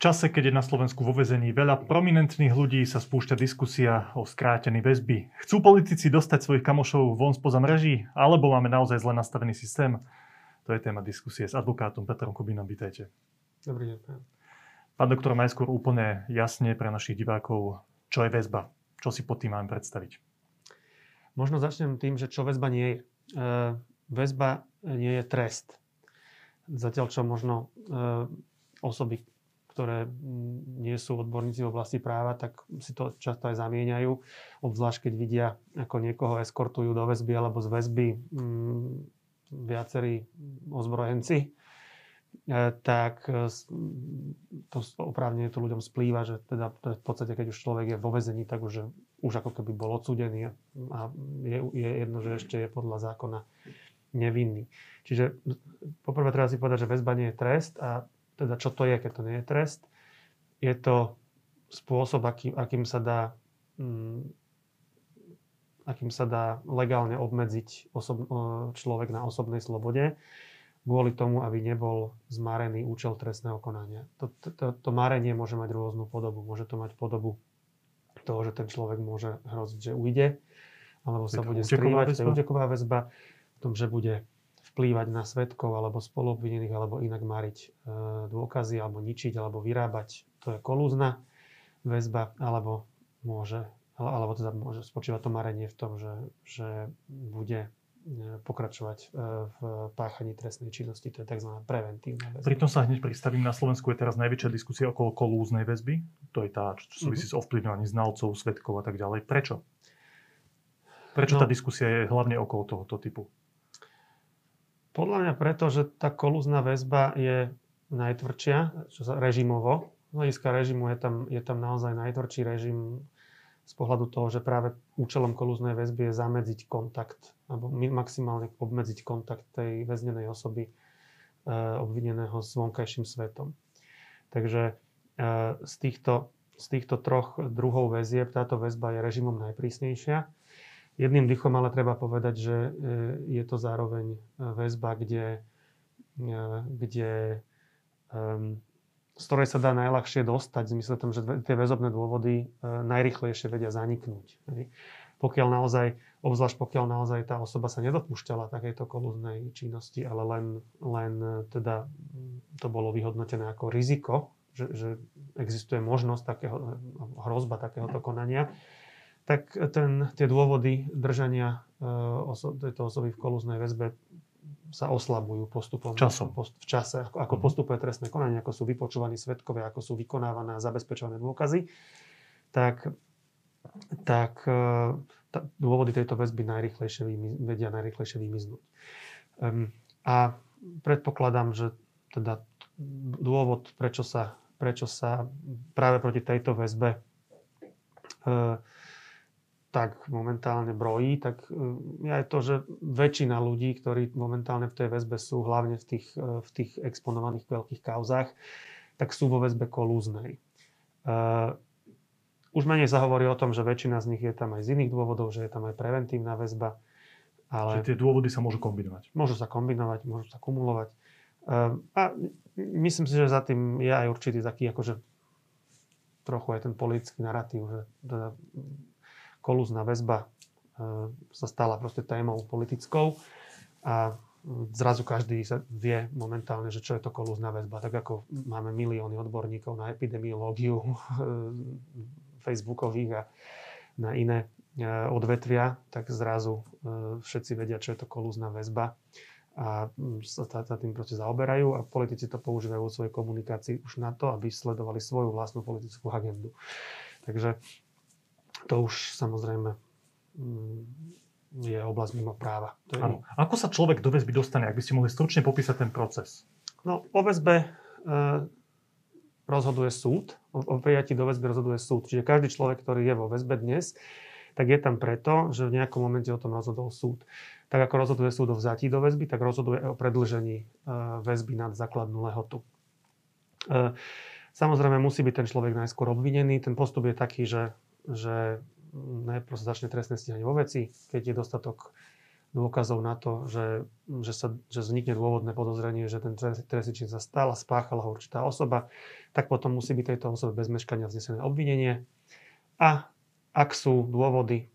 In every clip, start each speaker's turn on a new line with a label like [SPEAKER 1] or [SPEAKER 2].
[SPEAKER 1] čase, keď je na Slovensku vo vezení veľa prominentných ľudí, sa spúšťa diskusia o skrátený väzby. Chcú politici dostať svojich kamošov von spoza mreží, alebo máme naozaj zle nastavený systém? To je téma diskusie s advokátom Petrom Kubinom. Vítajte.
[SPEAKER 2] Dobrý deň.
[SPEAKER 1] Pán doktor, najskôr úplne jasne pre našich divákov, čo je väzba? Čo si pod tým máme predstaviť?
[SPEAKER 2] Možno začnem tým, že čo väzba nie je. E, väzba nie je trest. Zatiaľ, čo možno e, osoby, ktoré nie sú odborníci v oblasti práva, tak si to často aj zamieňajú. Obzvlášť, keď vidia, ako niekoho eskortujú do väzby alebo z väzby mm, viacerí ozbrojenci, e, tak e, to oprávne to ľuďom splýva, že teda v podstate, keď už človek je vo väzení, tak už, už ako keby bol odsudený a je, je jedno, že ešte je podľa zákona nevinný. Čiže poprvé treba si povedať, že väzba nie je trest a teda čo to je, keď to nie je trest. Je to spôsob, aký, akým sa dá mm, akým sa dá legálne obmedziť osob, človek na osobnej slobode kvôli tomu, aby nebol zmarený účel trestného konania. To, to, to, marenie môže mať rôznu podobu. Môže to mať podobu toho, že ten človek môže hroziť, že ujde, alebo sa bude skrývať, to je úteková väzba, v tom, že bude vplývať na svetkov alebo spoluobvinených, alebo inak mariť e, dôkazy, alebo ničiť, alebo vyrábať. To je kolúzna väzba, alebo môže, alebo teda môže spočívať to marenie v tom, že, že bude e, pokračovať e, v páchaní trestnej činnosti, to je tzv. preventívna väzba.
[SPEAKER 1] Pritom sa hneď pristavím, na Slovensku je teraz najväčšia diskusia okolo kolúznej väzby. To je tá, čo súvisí mm-hmm. s ovplyvňovaním znalcov, svetkov a tak ďalej. Prečo? Prečo no, tá diskusia je hlavne okolo tohoto typu?
[SPEAKER 2] Podľa mňa preto, že tá kolúzna väzba je najtvrdšia, čo sa režimovo. Z hľadiska režimu je tam, je tam naozaj najtvrdší režim z pohľadu toho, že práve účelom kolúznej väzby je zamedziť kontakt, alebo maximálne obmedziť kontakt tej väznenej osoby e, obvineného s vonkajším svetom. Takže e, z, týchto, z týchto troch druhov väzieb táto väzba je režimom najprísnejšia. Jedným dychom ale treba povedať, že e, je to zároveň e, väzba, kde, e, kde z ktorej sa dá najľahšie dostať, v zmysle tom, že tie väzobné dôvody najrychlejšie vedia zaniknúť. Pokiaľ naozaj, obzvlášť pokiaľ naozaj tá osoba sa nedopúšťala takejto kolúznej činnosti, ale len, len teda to bolo vyhodnotené ako riziko, že, že existuje možnosť takého, hrozba takéhoto konania, tak ten, tie dôvody držania uh, oso- tejto osoby v kolúznej väzbe sa oslabujú postupom.
[SPEAKER 1] Časom.
[SPEAKER 2] Post, v čase, ako, ako mm postupuje trestné konanie, ako sú vypočúvaní svetkovia, ako sú vykonávané a zabezpečované dôkazy, tak, tak uh, tá, dôvody tejto väzby najrychlejšie vymi- vedia najrychlejšie vymiznúť. Um, a predpokladám, že teda dôvod, prečo sa, prečo sa práve proti tejto väzbe uh, tak momentálne brojí, tak e, je aj to, že väčšina ľudí, ktorí momentálne v tej väzbe sú, hlavne v tých, e, v tých exponovaných veľkých kauzách, tak sú vo väzbe kolúznej. Uh, už menej sa hovorí o tom, že väčšina z nich je tam aj z iných dôvodov, že je tam aj preventívna väzba.
[SPEAKER 1] Ale Čiže tie dôvody sa môžu kombinovať.
[SPEAKER 2] Môžu sa kombinovať, môžu sa kumulovať. Uh, a myslím si, že za tým je aj určitý taký akože trochu aj ten politický narratív, že teda kolúzna väzba e, sa stala proste témou politickou a zrazu každý sa vie momentálne, že čo je to kolúzna väzba. Tak ako máme milióny odborníkov na epidemiológiu e, facebookových a na iné e, odvetvia, tak zrazu všetci vedia, čo je to kolúzna väzba a sa, sa tým proste zaoberajú a politici to používajú vo svojej komunikácii už na to, aby sledovali svoju vlastnú politickú agendu. Takže to už samozrejme mm, je oblasť mimo práva.
[SPEAKER 1] To je... Ako sa človek do väzby dostane, ak by ste mohli stručne popísať ten proces?
[SPEAKER 2] No, o väzbe e, rozhoduje súd. O, o prijatí do väzby rozhoduje súd. Čiže každý človek, ktorý je vo väzbe dnes, tak je tam preto, že v nejakom momente o tom rozhodol súd. Tak ako rozhoduje súd o vzatí do väzby, tak rozhoduje o predlžení e, väzby nad základnú lehotu. E, samozrejme musí byť ten človek najskôr obvinený. Ten postup je taký, že že najprv sa začne trestné stíhanie vo veci, keď je dostatok dôkazov na to, že, že, sa, že vznikne dôvodné podozrenie, že ten trestný čin sa stal spáchala ho určitá osoba, tak potom musí byť tejto osobe bez meškania vznesené obvinenie. A ak sú dôvody,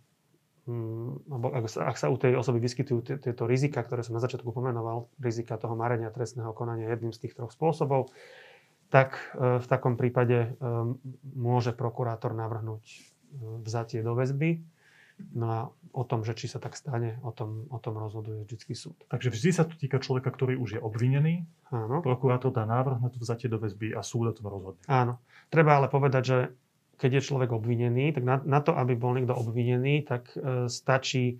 [SPEAKER 2] hm, alebo ak sa, ak sa u tej osoby vyskytujú tieto rizika, ktoré som na začiatku pomenoval, rizika toho marenia trestného konania jedným z tých troch spôsobov, tak e, v takom prípade e, môže prokurátor navrhnúť vzatie do väzby No a o tom, že či sa tak stane, o tom, o tom rozhoduje vždycky súd.
[SPEAKER 1] Takže vždy sa to týka človeka, ktorý už je obvinený.
[SPEAKER 2] Áno.
[SPEAKER 1] Prokurátor dá návrh na to vzatie do väzby a súd o tom rozhodne.
[SPEAKER 2] Áno. Treba ale povedať, že keď je človek obvinený, tak na, na to, aby bol niekto obvinený, tak e, stačí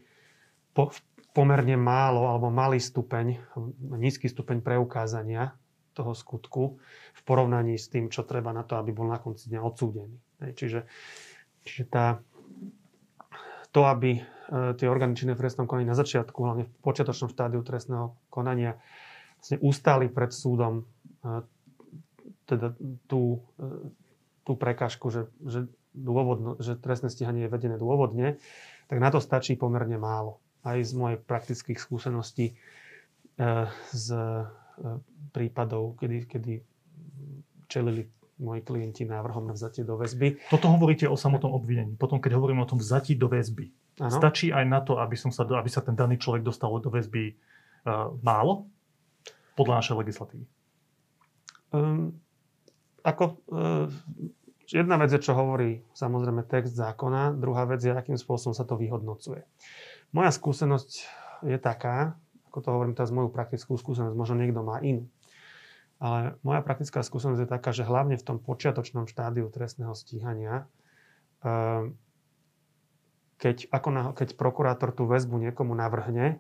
[SPEAKER 2] po, pomerne málo alebo malý stupeň, nízky stupeň preukázania toho skutku v porovnaní s tým, čo treba na to, aby bol na konci dňa odsúdený. Čiže, čiže tá, to, aby e, tie orgány činné v trestnom konaní na začiatku, hlavne v počiatočnom štádiu trestného konania, vlastne ustali pred súdom e, teda tú, e, tú prekážku, že, že, dôvodno, že trestné stíhanie je vedené dôvodne, tak na to stačí pomerne málo. Aj z mojej praktických skúseností z prípadov, kedy, kedy čelili moji klienti návrhom na vzatie do väzby.
[SPEAKER 1] Toto hovoríte o samotnom obvinení. Potom, keď hovoríme o tom vzatí do väzby, ano. stačí aj na to, aby, som sa, aby sa ten daný človek dostal do väzby uh, málo? Podľa našej legislatívy.
[SPEAKER 2] Um, ako, uh, jedna vec je, čo hovorí samozrejme text zákona, druhá vec je, akým spôsobom sa to vyhodnocuje. Moja skúsenosť je taká, ako to hovorím teraz moju praktickú skúsenosť, možno niekto má inú. Ale moja praktická skúsenosť je taká, že hlavne v tom počiatočnom štádiu trestného stíhania, ehm, keď, ako na, keď prokurátor tú väzbu niekomu navrhne,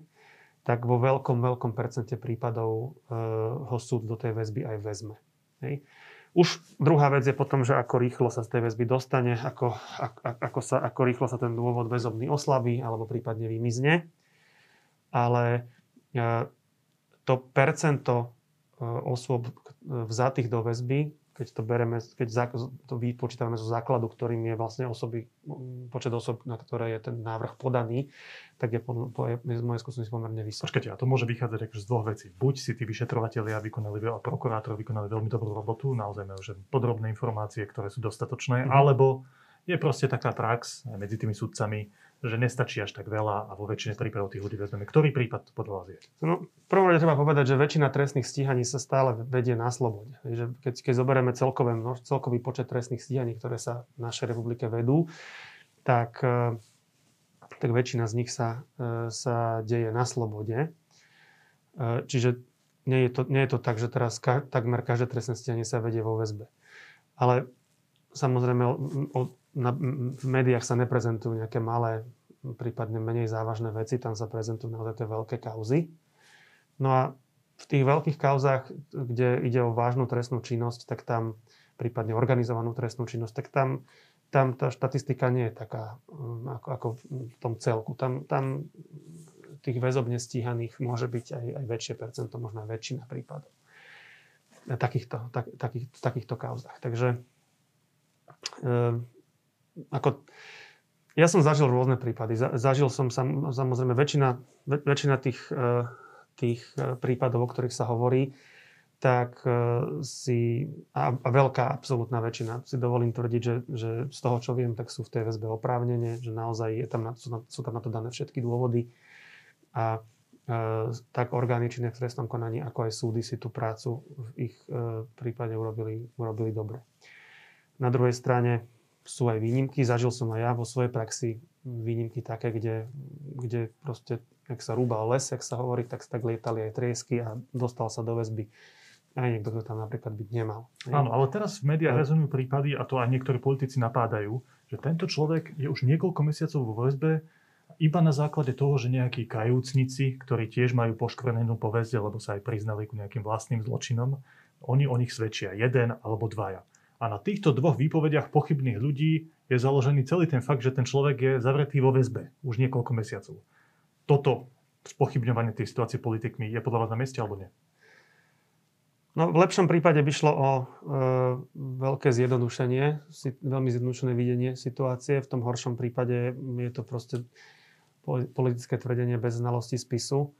[SPEAKER 2] tak vo veľkom, veľkom percente prípadov e, ho súd do tej väzby aj vezme. Hej. Už druhá vec je potom, že ako rýchlo sa z tej väzby dostane, ako, ako, sa, ako rýchlo sa ten dôvod väzobný oslabí alebo prípadne vymizne. Ale e, to percento Eh, osôb vzatých do väzby, keď to bereme, keď to vypočítame zo základu, ktorým je vlastne osoby, počet osob, na ktoré je ten návrh podaný, tak je, po, po, je z mojej skúsenosti pomerne vysoký.
[SPEAKER 1] Počkajte, a to môže vychádzať akože z dvoch vecí. Buď si tí vyšetrovateľia vykonali, a prokurátori vykonali veľmi dobrú robotu, naozaj majú že podrobné informácie, ktoré sú dostatočné, mm-hmm. alebo je proste taká prax medzi tými sudcami, že nestačí až tak veľa a vo väčšine prípadov tých ľudí vezmeme. Ktorý prípad podľa vás je?
[SPEAKER 2] No, prvom rade treba povedať, že väčšina trestných stíhaní sa stále vedie na slobode. Keď, keď zoberieme celkové, celkový počet trestných stíhaní, ktoré sa v našej republike vedú, tak, e, tak väčšina z nich sa, e, sa deje na slobode. E, čiže nie je, to, nie je to tak, že teraz ka, takmer každé trestné stíhanie sa vedie vo väzbe. Ale samozrejme na, v médiách sa neprezentujú nejaké malé, prípadne menej závažné veci, tam sa prezentujú naozaj tie veľké kauzy. No a v tých veľkých kauzách, kde ide o vážnu trestnú činnosť, tak tam, prípadne organizovanú trestnú činnosť, tak tam, tam tá štatistika nie je taká um, ako, ako v tom celku. Tam, tam tých väzobne stíhaných môže byť aj, aj väčšie percento, možno aj väčšina prípadov. Takýchto, tak, takých, takýchto kauzách. Takže e, ako, ja som zažil rôzne prípady. Zažil som sam, samozrejme väčšina, väčšina tých, e, tých e, prípadov, o ktorých sa hovorí, tak e, si, a, a veľká absolútna väčšina, si dovolím tvrdiť, že, že z toho, čo viem, tak sú v tej väzbe oprávnene, že naozaj je tam na, sú, na, sú tam na to dané všetky dôvody. A e, tak orgány činné v trestnom konaní, ako aj súdy si tú prácu v ich e, prípade urobili, urobili dobre. Na druhej strane sú aj výnimky. Zažil som aj ja vo svojej praxi výnimky také, kde, kde proste, ak sa rúbal les, ak sa hovorí, tak, tak lietali aj triesky a dostal sa do väzby aj niekto, kto tam napríklad byť nemal.
[SPEAKER 1] Áno, ale teraz v médiách rezonujú prípady, a to aj niektorí politici napádajú, že tento človek je už niekoľko mesiacov vo väzbe iba na základe toho, že nejakí kajúcnici, ktorí tiež majú poškvrnenú povesť, lebo sa aj priznali ku nejakým vlastným zločinom, oni o nich svedčia jeden alebo dvaja. A na týchto dvoch výpovediach pochybných ľudí je založený celý ten fakt, že ten človek je zavretý vo väzbe už niekoľko mesiacov. Toto spochybňovanie tej situácie politikmi je podľa vás na mieste alebo nie?
[SPEAKER 2] No, v lepšom prípade by šlo o e, veľké zjednodušenie, si, veľmi zjednodušené videnie situácie. V tom horšom prípade je to proste politické tvrdenie bez znalosti spisu.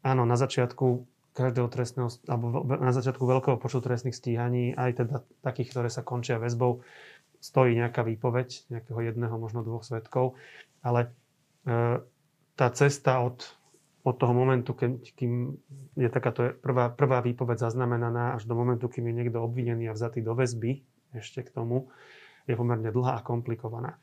[SPEAKER 2] Áno, na začiatku každého trestného, alebo na začiatku veľkého počtu trestných stíhaní, aj teda takých, ktoré sa končia väzbou, stojí nejaká výpoveď nejakého jedného, možno dvoch svetkov, ale e, tá cesta od, od toho momentu, keď, kým je takáto prvá, prvá výpoveď zaznamenaná, až do momentu, kým je niekto obvinený a vzatý do väzby, ešte k tomu, je pomerne dlhá a komplikovaná.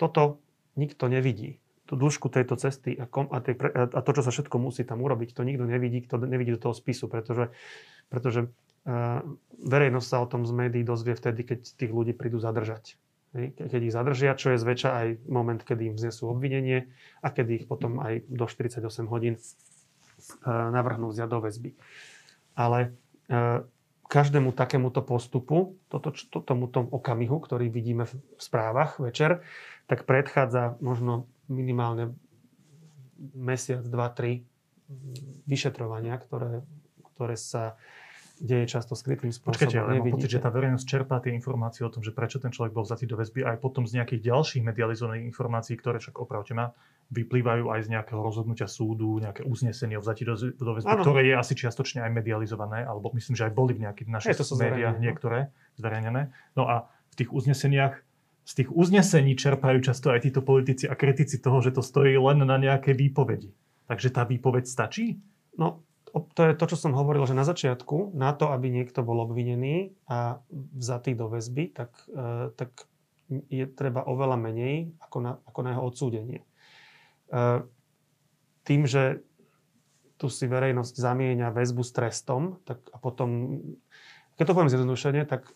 [SPEAKER 2] Toto nikto nevidí tú dĺžku tejto cesty a, kom, a, tej, a to, čo sa všetko musí tam urobiť, to nikto nevidí, kto nevidí do toho spisu, pretože, pretože uh, verejnosť sa o tom z médií dozvie vtedy, keď tých ľudí prídu zadržať. Keď ich zadržia, čo je zväčša aj moment, kedy im vznesú obvinenie a kedy ich potom aj do 48 hodín uh, navrhnú vziať do väzby. Ale uh, každému takémuto postupu, toto, to, tomuto okamihu, ktorý vidíme v správach večer, tak predchádza možno minimálne mesiac, dva, tri vyšetrovania, ktoré, ktoré sa deje často skrytým spôsobom.
[SPEAKER 1] Počkajte, ale mám pocit, že tá verejnosť čerpá tie informácie o tom, že prečo ten človek bol vzatý do väzby aj potom z nejakých ďalších medializovaných informácií, ktoré však opravte ma, vyplývajú aj z nejakého rozhodnutia súdu, nejaké uznesenie o vzatí do, do väzby, ano. ktoré je asi čiastočne aj medializované, alebo myslím, že aj boli v nejakých našich médiách no. niektoré zverejnené. No a v tých uzneseniach z tých uznesení čerpajú často aj títo politici a kritici toho, že to stojí len na nejaké výpovedi. Takže tá výpoveď stačí?
[SPEAKER 2] No, to je to, čo som hovoril, že na začiatku, na to, aby niekto bol obvinený a vzatý do väzby, tak, e, tak je treba oveľa menej ako na, ako na jeho odsúdenie. E, tým, že tu si verejnosť zamieňa väzbu s trestom, tak a potom, keď to poviem zjednodušene, tak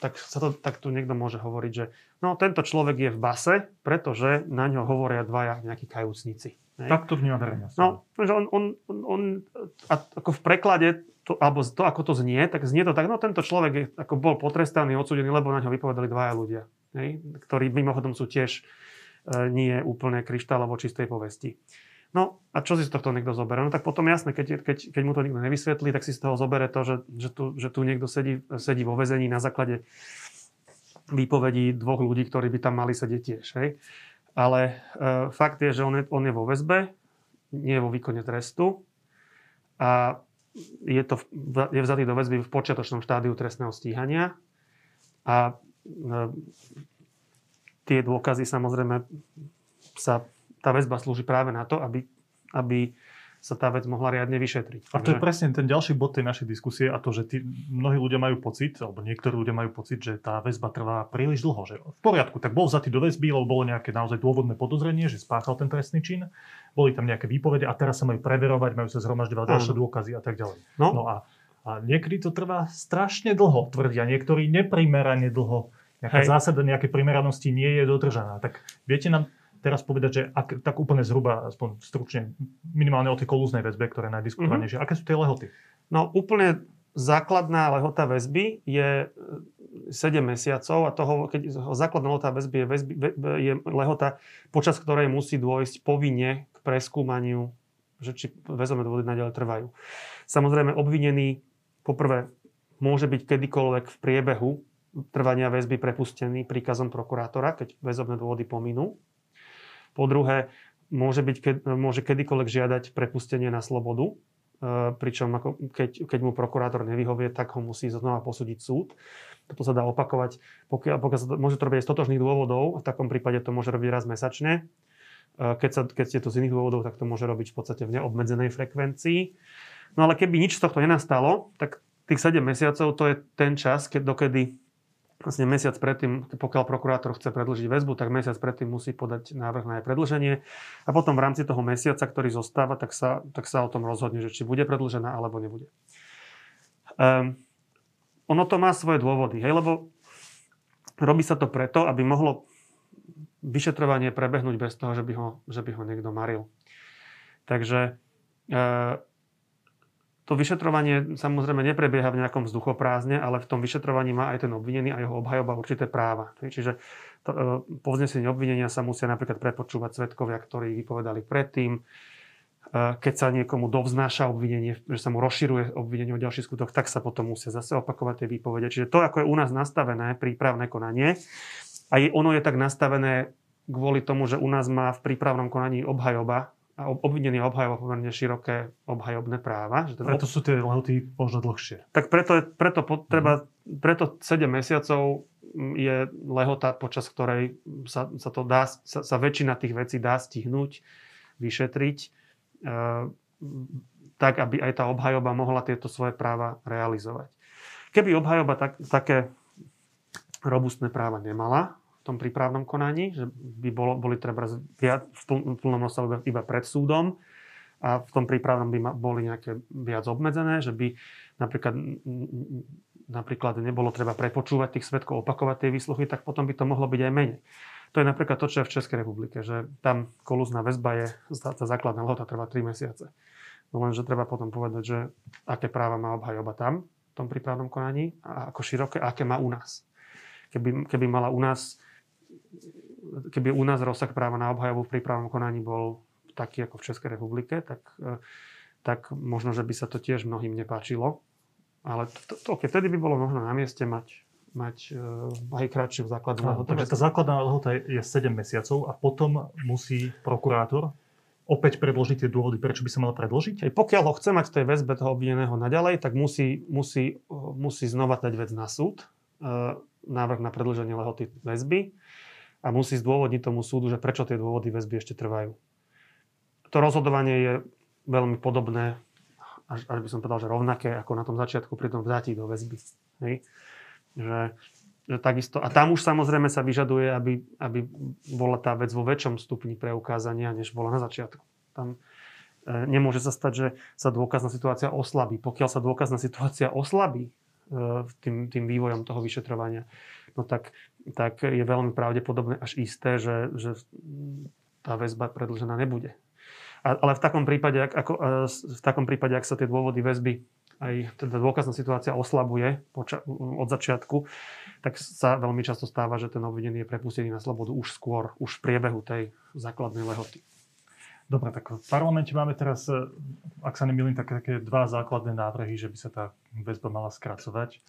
[SPEAKER 2] tak, sa to, tak tu niekto môže hovoriť, že no tento človek je v base, pretože na ňo hovoria dvaja nejakí kajúcnici.
[SPEAKER 1] Ne? Tak to vníma verejnosť.
[SPEAKER 2] No, že on, on, on, a ako v preklade, to, alebo to, ako to znie, tak znie to tak, no tento človek je, ako bol potrestaný, odsudený, lebo na ňo vypovedali dvaja ľudia, ne? ktorí mimochodom sú tiež e, nie úplne kryštálovo čistej povesti. No a čo si z tohto niekto zoberie? No tak potom jasne, keď, keď, keď mu to nikto nevysvetlí, tak si z toho zoberie to, že, že, tu, že tu niekto sedí, sedí vo vezení na základe výpovedí dvoch ľudí, ktorí by tam mali sedieť tiež. Hej? Ale e, fakt je, že on je, on je vo väzbe, nie je vo výkone trestu a je, to, je vzatý do väzby v počiatočnom štádiu trestného stíhania a e, tie dôkazy samozrejme sa tá väzba slúži práve na to, aby, aby sa tá vec mohla riadne vyšetriť.
[SPEAKER 1] A to je presne ten ďalší bod tej našej diskusie a to, že tí, mnohí ľudia majú pocit, alebo niektorí ľudia majú pocit, že tá väzba trvá príliš dlho. Že v poriadku, tak bol vzatý do väzby, lebo bolo nejaké naozaj dôvodné podozrenie, že spáchal ten trestný čin, boli tam nejaké výpovede a teraz sa majú preverovať, majú sa zhromažďovať ďalšie dôkazy a tak ďalej. No, no a, a niekedy to trvá strašne dlho, tvrdia niektorí neprimerane dlho. Nejaká Hej. zásada nejakej primeranosti nie je dodržaná. Tak viete nám teraz povedať, že ak, tak úplne zhruba, aspoň stručne, minimálne o tej kolúznej väzbe, ktorá je najdiskutovanejšia. Mm-hmm. Aké sú tie lehoty?
[SPEAKER 2] No úplne základná lehota väzby je 7 e, mesiacov a toho, keď základná lehota väzby je, väzby, je lehota, počas ktorej musí dôjsť povinne k preskúmaniu, že či väzové dôvody naďalej trvajú. Samozrejme, obvinený poprvé môže byť kedykoľvek v priebehu trvania väzby prepustený príkazom prokurátora, keď väzobné dôvody pominú. Po druhé, môže, byť, môže kedykoľvek žiadať prepustenie na slobodu, e, pričom ako keď, keď mu prokurátor nevyhovie, tak ho musí znova posúdiť súd. Toto sa dá opakovať, pokiaľ, pokiaľ sa môže to robiť z totožných dôvodov, v takom prípade to môže robiť raz mesačne. E, keď, sa, keď ste to z iných dôvodov, tak to môže robiť v podstate v neobmedzenej frekvencii. No ale keby nič z tohto nenastalo, tak tých 7 mesiacov to je ten čas, keď, dokedy vlastne mesiac predtým, pokiaľ prokurátor chce predlžiť väzbu, tak mesiac predtým musí podať návrh na jej predlženie a potom v rámci toho mesiaca, ktorý zostáva, tak sa, tak sa o tom rozhodne, že či bude predlžená alebo nebude. Um, ono to má svoje dôvody, hej, lebo robí sa to preto, aby mohlo vyšetrovanie prebehnúť bez toho, že by ho, že by ho niekto maril. Takže e, to vyšetrovanie samozrejme neprebieha v nejakom vzduchoprázdne, ale v tom vyšetrovaní má aj ten obvinený a jeho obhajoba určité práva. Čiže e, po vznesení obvinenia sa musia napríklad prepočúvať svetkovia, ktorí vypovedali predtým. E, keď sa niekomu dovznáša obvinenie, že sa mu rozširuje obvinenie o ďalší skutok, tak sa potom musia zase opakovať tie výpovede. Čiže to, ako je u nás nastavené prípravné konanie, aj ono je tak nastavené kvôli tomu, že u nás má v prípravnom konaní obhajoba a obvinený obhajoba pomerne široké obhajobné práva. Že
[SPEAKER 1] ten preto sú tie lehoty možno dlhšie.
[SPEAKER 2] Tak preto, je, preto, potreba, mm. preto 7 mesiacov je lehota, počas ktorej sa, sa, to dá, sa, sa väčšina tých vecí dá stihnúť, vyšetriť, e, tak, aby aj tá obhajoba mohla tieto svoje práva realizovať. Keby obhajoba tak, také robustné práva nemala tom prípravnom konaní, že by bolo, boli treba viac v plnom rozsahu iba pred súdom a v tom prípravnom by boli nejaké viac obmedzené, že by napríklad, napríklad nebolo treba prepočúvať tých svetkov, opakovať tie výsluchy, tak potom by to mohlo byť aj menej. To je napríklad to, čo je v Českej republike, že tam kolúzna väzba je, tá základná lehota trvá 3 mesiace. No lenže treba potom povedať, že aké práva má obhajoba tam, tom prípravnom konaní a ako široké, aké má u nás. Keby, keby mala u nás keby u nás rozsah práva na obhajobu v prípravnom konaní bol taký ako v Českej republike, tak, e, tak možno, že by sa to tiež mnohým nepáčilo. Ale to, to, okay, vtedy by bolo možno na mieste mať, mať uh, aj kratšiu základnú lehotu.
[SPEAKER 1] Takže tá základná lehota je 7 mesiacov a potom musí prokurátor opäť predložiť tie dôvody, prečo by sa mal predložiť?
[SPEAKER 2] Aj pokiaľ ho chce mať v tej väzbe toho obvineného naďalej, tak musí, musí, musí znova dať vec na súd, e, návrh na predlženie lehoty väzby a musí zdôvodniť tomu súdu, že prečo tie dôvody väzby ešte trvajú. To rozhodovanie je veľmi podobné, až, až by som povedal, že rovnaké ako na tom začiatku pri tom vzatí do väzby. Hej? Že, že takisto, a tam už samozrejme sa vyžaduje, aby, aby bola tá vec vo väčšom stupni preukázania, než bola na začiatku. Tam e, nemôže sa stať, že sa dôkazná situácia oslabí. Pokiaľ sa dôkazná situácia oslabí tým, tým vývojom toho vyšetrovania, no tak, tak je veľmi pravdepodobné až isté, že, že tá väzba predlžená nebude. A, ale v takom prípade, ak, ako, e, v takom prípade, ak sa tie dôvody väzby aj teda dôkazná situácia oslabuje poča- od začiatku, tak sa veľmi často stáva, že ten obvinený je prepustený na slobodu už skôr, už v priebehu tej základnej lehoty.
[SPEAKER 1] Dobre, tak v parlamente máme teraz, e, ak sa nemýlim, také, také dva základné návrhy, že by sa tá väzba mala skracovať.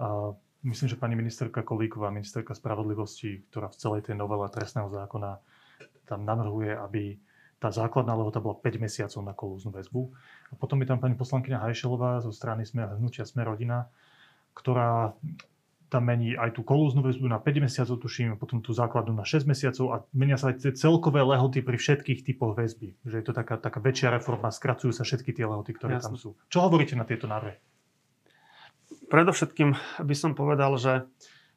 [SPEAKER 1] A myslím, že pani ministerka Kolíková, ministerka spravodlivosti, ktorá v celej tej novele trestného zákona tam navrhuje, aby tá základná lehota bola 5 mesiacov na kolúznu väzbu. A potom je tam pani poslankyňa Hajšelová zo strany Smer, hnutia Sme rodina, ktorá tam mení aj tú kolúznu väzbu na 5 mesiacov, tuším, potom tú základnú na 6 mesiacov a menia sa aj tie celkové lehoty pri všetkých typoch väzby. Že je to taká, taká väčšia reforma, skracujú sa všetky tie lehoty, ktoré Jasne. tam sú. Čo hovoríte na tieto návrhy?
[SPEAKER 2] Predovšetkým by som povedal, že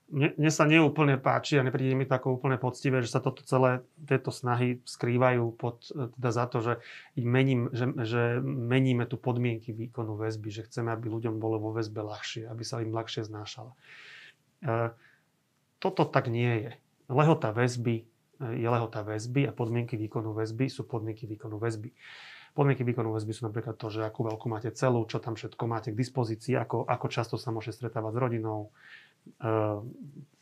[SPEAKER 2] mne, mne sa neúplne páči a nepríde mi to ako úplne poctivé, že sa toto celé, tieto snahy skrývajú pod, teda za to, že, mením, že, že meníme tu podmienky výkonu väzby, že chceme, aby ľuďom bolo vo väzbe ľahšie, aby sa im ľahšie znášala. E, toto tak nie je. Lehota väzby e, je lehota väzby a podmienky výkonu väzby sú podmienky výkonu väzby. Podmienky výkonu väzby sú napríklad to, že akú veľkú máte celú, čo tam všetko máte k dispozícii, ako, ako často sa môže stretávať s rodinou, uh,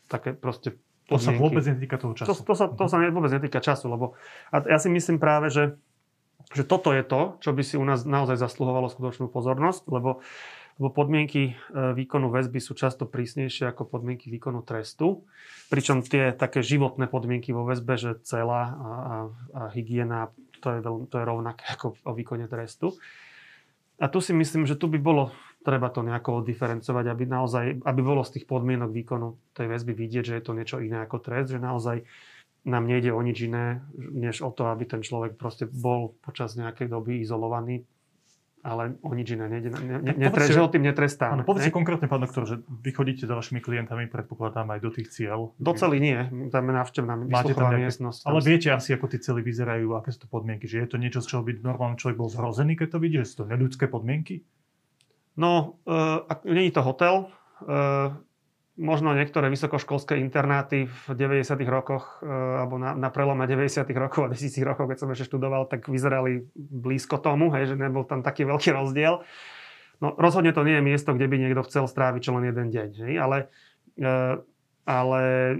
[SPEAKER 2] také proste
[SPEAKER 1] to sa vôbec netýka toho času.
[SPEAKER 2] To, to, sa, to sa vôbec netýka času, lebo a ja si myslím práve, že, že toto je to, čo by si u nás naozaj zasluhovalo skutočnú pozornosť, lebo, lebo podmienky e, výkonu väzby sú často prísnejšie ako podmienky výkonu trestu. Pričom tie také životné podmienky vo väzbe, že celá a, a, hygiena, to je, veľ, to je rovnaké ako o výkone trestu. A tu si myslím, že tu by bolo treba to nejako diferencovať, aby naozaj, aby bolo z tých podmienok výkonu tej väzby vidieť, že je to niečo iné ako trest, že naozaj nám nejde o nič iné, než o to, aby ten človek proste bol počas nejakej doby izolovaný, ale o nič iné nejde. Ne, ne, netre, že ho tým netrestá.
[SPEAKER 1] Áno, povedzte konkrétne, pán doktor, že vy chodíte za vašimi klientami, predpokladám, aj do tých cieľ.
[SPEAKER 2] Do celý nie, tam je návštevná Máte tam nejaké, miestnosť.
[SPEAKER 1] Ale viete asi, ako tie cely vyzerajú, aké sú to podmienky, že je to niečo, z čoho by normálny človek bol zhrozený, keď to vidí, že sú to neľudské podmienky?
[SPEAKER 2] No, uh, nie je to hotel. Uh, možno niektoré vysokoškolské internáty v 90. rokoch uh, alebo na, na prelome 90. rokov a 10 rokov, keď som ešte študoval, tak vyzerali blízko tomu, hej, že nebol tam taký veľký rozdiel. No rozhodne to nie je miesto, kde by niekto chcel stráviť čo len jeden deň, hej, ale uh, ale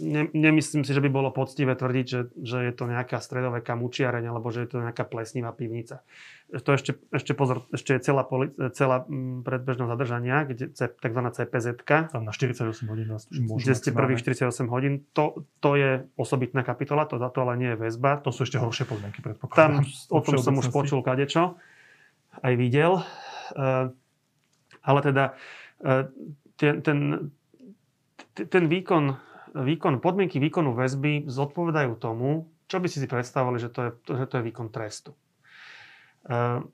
[SPEAKER 2] ne, nemyslím si, že by bolo poctivé tvrdiť, že, že je to nejaká stredoveká mučiareň alebo že je to nejaká plesnivá pivnica. To ešte, ešte pozor, ešte je celá, poli, celá mm, predbežná zadržania, kde, tzv. CPZ.
[SPEAKER 1] Tam na 48 hodín
[SPEAKER 2] vás Kde ste prvých 48 hodín. To, to je osobitná kapitola, to za to ale nie je väzba.
[SPEAKER 1] To sú ešte horšie podmienky, predpokladám.
[SPEAKER 2] Tam o tom som už počul kadečo, aj videl. Uh, ale teda uh, ten, ten ten výkon, výkon, podmienky výkonu väzby zodpovedajú tomu, čo by si si predstavovali, že to je, že to je výkon trestu. E,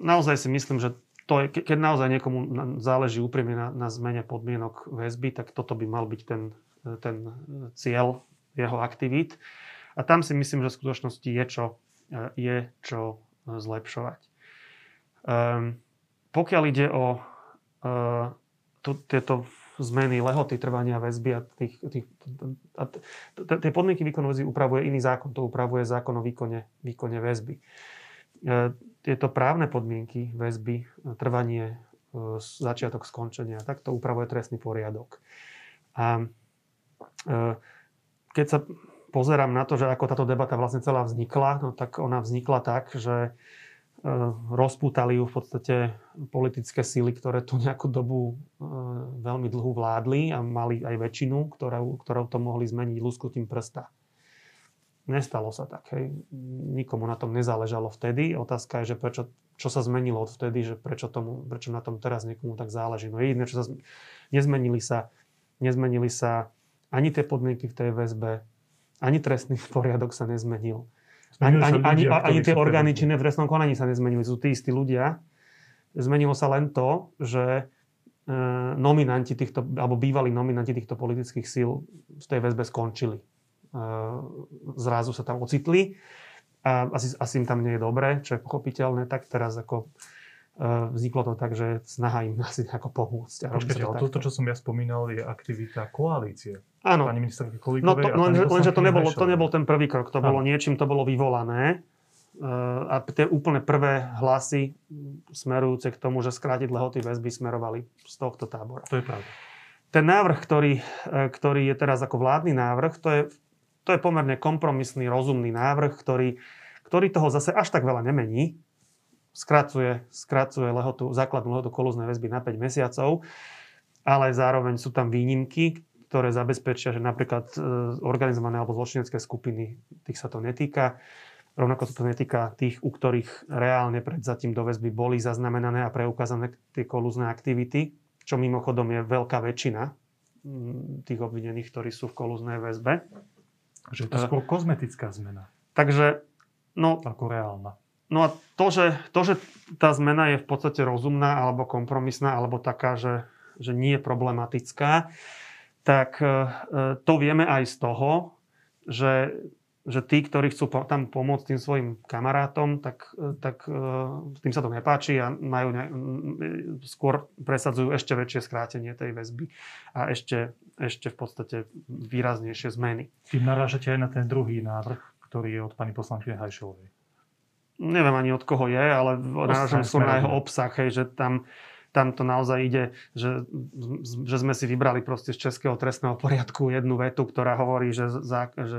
[SPEAKER 2] naozaj si myslím, že to je, keď naozaj niekomu záleží úprimne na, na zmene podmienok väzby, tak toto by mal byť ten, ten cieľ jeho aktivít. A tam si myslím, že v skutočnosti je čo, je čo zlepšovať. Um, pokiaľ ide o uh, tu, tieto zmeny lehoty trvania väzby a, tých, tých, tie podmienky výkonu väzby upravuje iný zákon. To upravuje zákon o výkone, výkone väzby. Tieto právne podmienky väzby, trvanie, e, začiatok skončenia, tak to upravuje trestný poriadok. A e, keď sa pozerám na to, že ako táto debata vlastne celá vznikla, no tak ona vznikla tak, že Eh, rozpútali ju v podstate politické síly, ktoré tu nejakú dobu eh, veľmi dlhú vládli a mali aj väčšinu, ktorou, ktorou to mohli zmeniť lusknutím prsta. Nestalo sa tak. Hej. Nikomu na tom nezáležalo vtedy. Otázka je, že prečo, čo sa zmenilo od vtedy, že prečo, tomu, prečo na tom teraz niekomu tak záleží. No jediné, čo sa nezmenili sa, nezmenili sa ani tie podmienky v tej väzbe, ani trestný poriadok sa nezmenil ani, ani, ani, ani tie orgány činné v trestnom konaní sa nezmenili, sú tí istí ľudia. Zmenilo sa len to, že e, nominanti týchto, alebo bývalí nominanti týchto politických síl v tej väzbe skončili. E, zrazu sa tam ocitli a asi, asi im tam nie je dobré, čo je pochopiteľné, tak teraz ako e, vzniklo to tak, že snaha im asi ako pomôcť.
[SPEAKER 1] Počkajte, ale toto, čo som ja spomínal, je aktivita koalície.
[SPEAKER 2] Áno.
[SPEAKER 1] Pani ministerky Kolíkovej. No
[SPEAKER 2] to, len, lenže to, nebolo, to nebol ten prvý krok, to Áno. bolo niečím, to bolo vyvolané. Uh, a tie úplne prvé hlasy smerujúce k tomu, že skrátiť lehoty väzby smerovali z tohto tábora.
[SPEAKER 1] To je pravda.
[SPEAKER 2] Ten návrh, ktorý, e, ktorý je teraz ako vládny návrh, to je, to je pomerne kompromisný, rozumný návrh, ktorý, ktorý toho zase až tak veľa nemení. Skracuje, skracuje lehotu, základnú lehotu kolúznej väzby na 5 mesiacov, ale zároveň sú tam výnimky, ktoré zabezpečia, že napríklad e, organizované alebo zločinecké skupiny, tých sa to netýka. Rovnako sa to netýka tých, u ktorých reálne predzatím do väzby boli zaznamenané a preukázané tie kolúzne aktivity, čo mimochodom je veľká väčšina mm, tých obvinených, ktorí sú v kolúznej väzbe.
[SPEAKER 1] Že to je skôr kozmetická zmena.
[SPEAKER 2] Takže, no...
[SPEAKER 1] Ako reálna.
[SPEAKER 2] No a to že, to, že tá zmena je v podstate rozumná alebo kompromisná, alebo taká, že, že nie je problematická, tak e, e, to vieme aj z toho, že, že tí, ktorí chcú tam pomôcť tým svojim kamarátom, tak, e, tak tým sa to nepáči a majú ne, skôr presadzujú ešte väčšie skrátenie tej väzby a ešte, ešte v podstate výraznejšie zmeny.
[SPEAKER 1] Tým narážate aj na ten druhý návrh, ktorý je od pani poslankyne Hajšovej.
[SPEAKER 2] Neviem ani od koho je, ale narážam skôr na jeho obsah, hej, že tam tam to naozaj ide, že, že sme si vybrali proste z českého trestného poriadku jednu vetu, ktorá hovorí, že, za, že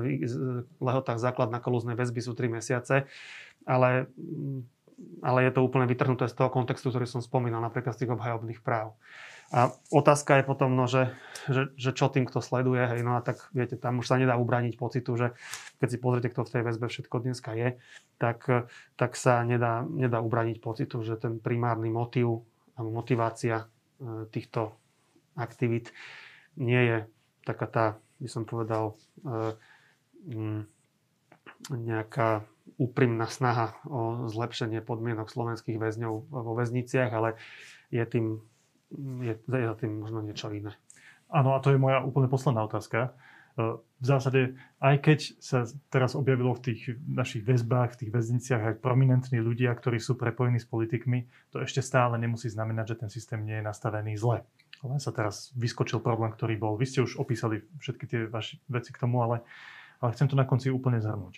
[SPEAKER 2] lehota základná kolúznej väzby sú 3 mesiace, ale, ale je to úplne vytrhnuté z toho kontextu, ktorý som spomínal, napríklad z tých obhajobných práv. A otázka je potom, no, že, že, že čo tým, kto sleduje, hej, no a tak viete, tam už sa nedá ubraniť pocitu, že keď si pozriete, kto v tej väzbe všetko dneska je, tak, tak sa nedá, nedá ubraniť pocitu, že ten primárny motív motivácia e, týchto aktivít nie je taká tá, by som povedal, e, nejaká úprimná snaha o zlepšenie podmienok slovenských väzňov vo väzniciach, ale je tým, je, je za tým možno niečo iné.
[SPEAKER 1] Áno, a to je moja úplne posledná otázka v zásade, aj keď sa teraz objavilo v tých našich väzbách, v tých väzniciach aj prominentní ľudia, ktorí sú prepojení s politikmi, to ešte stále nemusí znamenať, že ten systém nie je nastavený zle. Len sa teraz vyskočil problém, ktorý bol. Vy ste už opísali všetky tie vaše veci k tomu, ale, ale chcem to na konci úplne zhrnúť.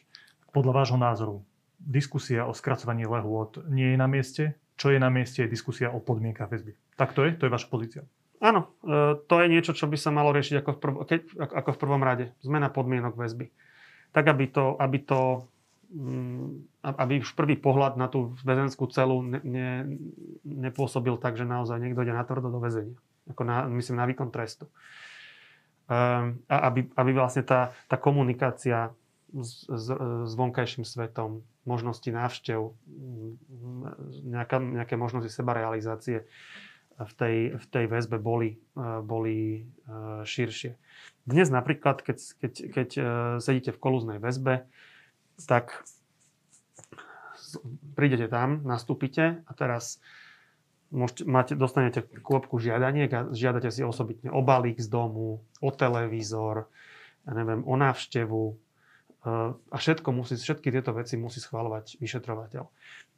[SPEAKER 1] Podľa vášho názoru, diskusia o skracovaní lehôd nie je na mieste. Čo je na mieste, je diskusia o podmienkach väzby. Tak to je? To je vaša pozícia?
[SPEAKER 2] Áno, e, to je niečo, čo by sa malo riešiť ako v, prv, keď, ako v prvom rade. Zmena podmienok väzby. Tak, aby to, aby to mm, aby už prvý pohľad na tú väzenskú celu ne, ne, nepôsobil tak, že naozaj niekto ide na tvrdo do väzenia. Ako na, myslím, na výkon trestu. Um, a aby, aby vlastne tá, tá komunikácia s, s, vonkajším svetom, možnosti návštev, nejaká, nejaké možnosti sebarealizácie v tej, v tej väzbe boli, boli širšie. Dnes napríklad, keď, keď, keď sedíte v kolúznej väzbe, tak prídete tam, nastúpite a teraz môžete, máte, dostanete kôpku žiadaniek a žiadate si osobitne o balík z domu, o televízor, ja neviem, o návštevu, a všetko musí, všetky tieto veci musí schváľovať vyšetrovateľ.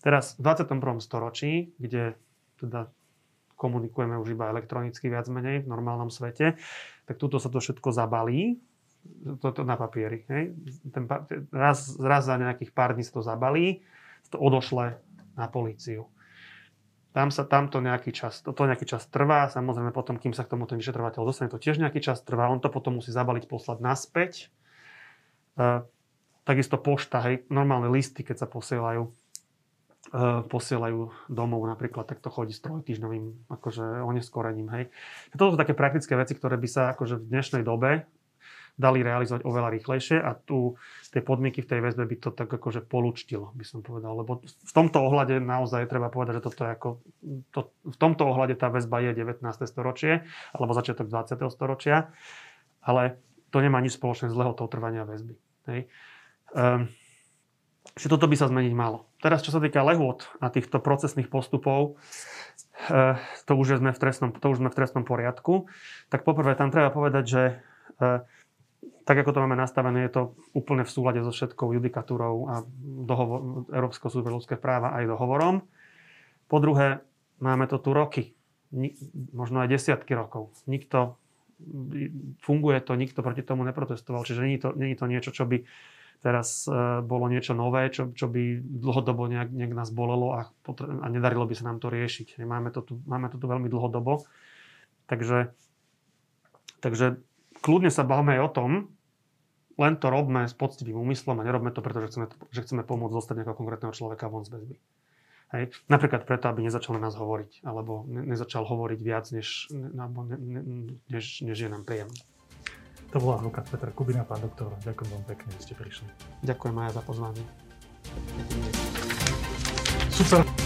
[SPEAKER 2] Teraz v 21. storočí, kde teda komunikujeme už iba elektronicky viac menej v normálnom svete, tak túto sa to všetko zabalí, toto na papieri. Hej? Ten, raz, raz za nejakých pár dní sa to zabalí, to odošle na políciu. Tam sa tamto nejaký čas, toto nejaký čas trvá, samozrejme potom, kým sa k tomu ten vyšetrovateľ dostane, to tiež nejaký čas trvá, on to potom musí zabaliť, poslať naspäť. Takisto pošta, hej, normálne listy, keď sa posielajú, posielajú domov napríklad, tak to chodí s trojtýždňovým akože oneskorením, hej. Toto sú také praktické veci, ktoré by sa akože v dnešnej dobe dali realizovať oveľa rýchlejšie a tu tie podmienky v tej väzbe by to tak akože polučtilo, by som povedal. Lebo v tomto ohľade naozaj treba povedať, že toto je ako, to, v tomto ohľade tá väzba je 19. storočie alebo začiatok 20. storočia, ale to nemá nič spoločné s lehotou trvania väzby. Hej. Um, že toto by sa zmeniť malo. Teraz, čo sa týka lehôd a týchto procesných postupov, uh, to už sme v trestnom, to už sme v trestnom poriadku, tak poprvé tam treba povedať, že uh, tak ako to máme nastavené, je to úplne v súlade so všetkou judikatúrou a dohovor, Európskeho súdu ľudské práva aj dohovorom. Po druhé, máme to tu roky, možno aj desiatky rokov. Nikto, funguje to, nikto proti tomu neprotestoval, čiže je to, je to niečo, čo by teraz e, bolo niečo nové, čo, čo by dlhodobo nejak, nejak nás bolelo a, potre- a nedarilo by sa nám to riešiť. Máme to tu, máme to tu veľmi dlhodobo. Takže, takže kľudne sa bavme aj o tom, len to robme s poctivým úmyslom a nerobme to, pretože chceme, že chceme pomôcť zostať nejakého konkrétneho človeka von z väzby. Hej. Napríklad preto, aby nezačal na nás hovoriť, alebo ne, nezačal hovoriť viac, než, ne, ne, než, než je nám príjemné.
[SPEAKER 1] To bola advokát Peter Kubina, pán doktor. Ďakujem vám pekne, že ste prišli.
[SPEAKER 2] Ďakujem aj za pozvanie.
[SPEAKER 1] Super.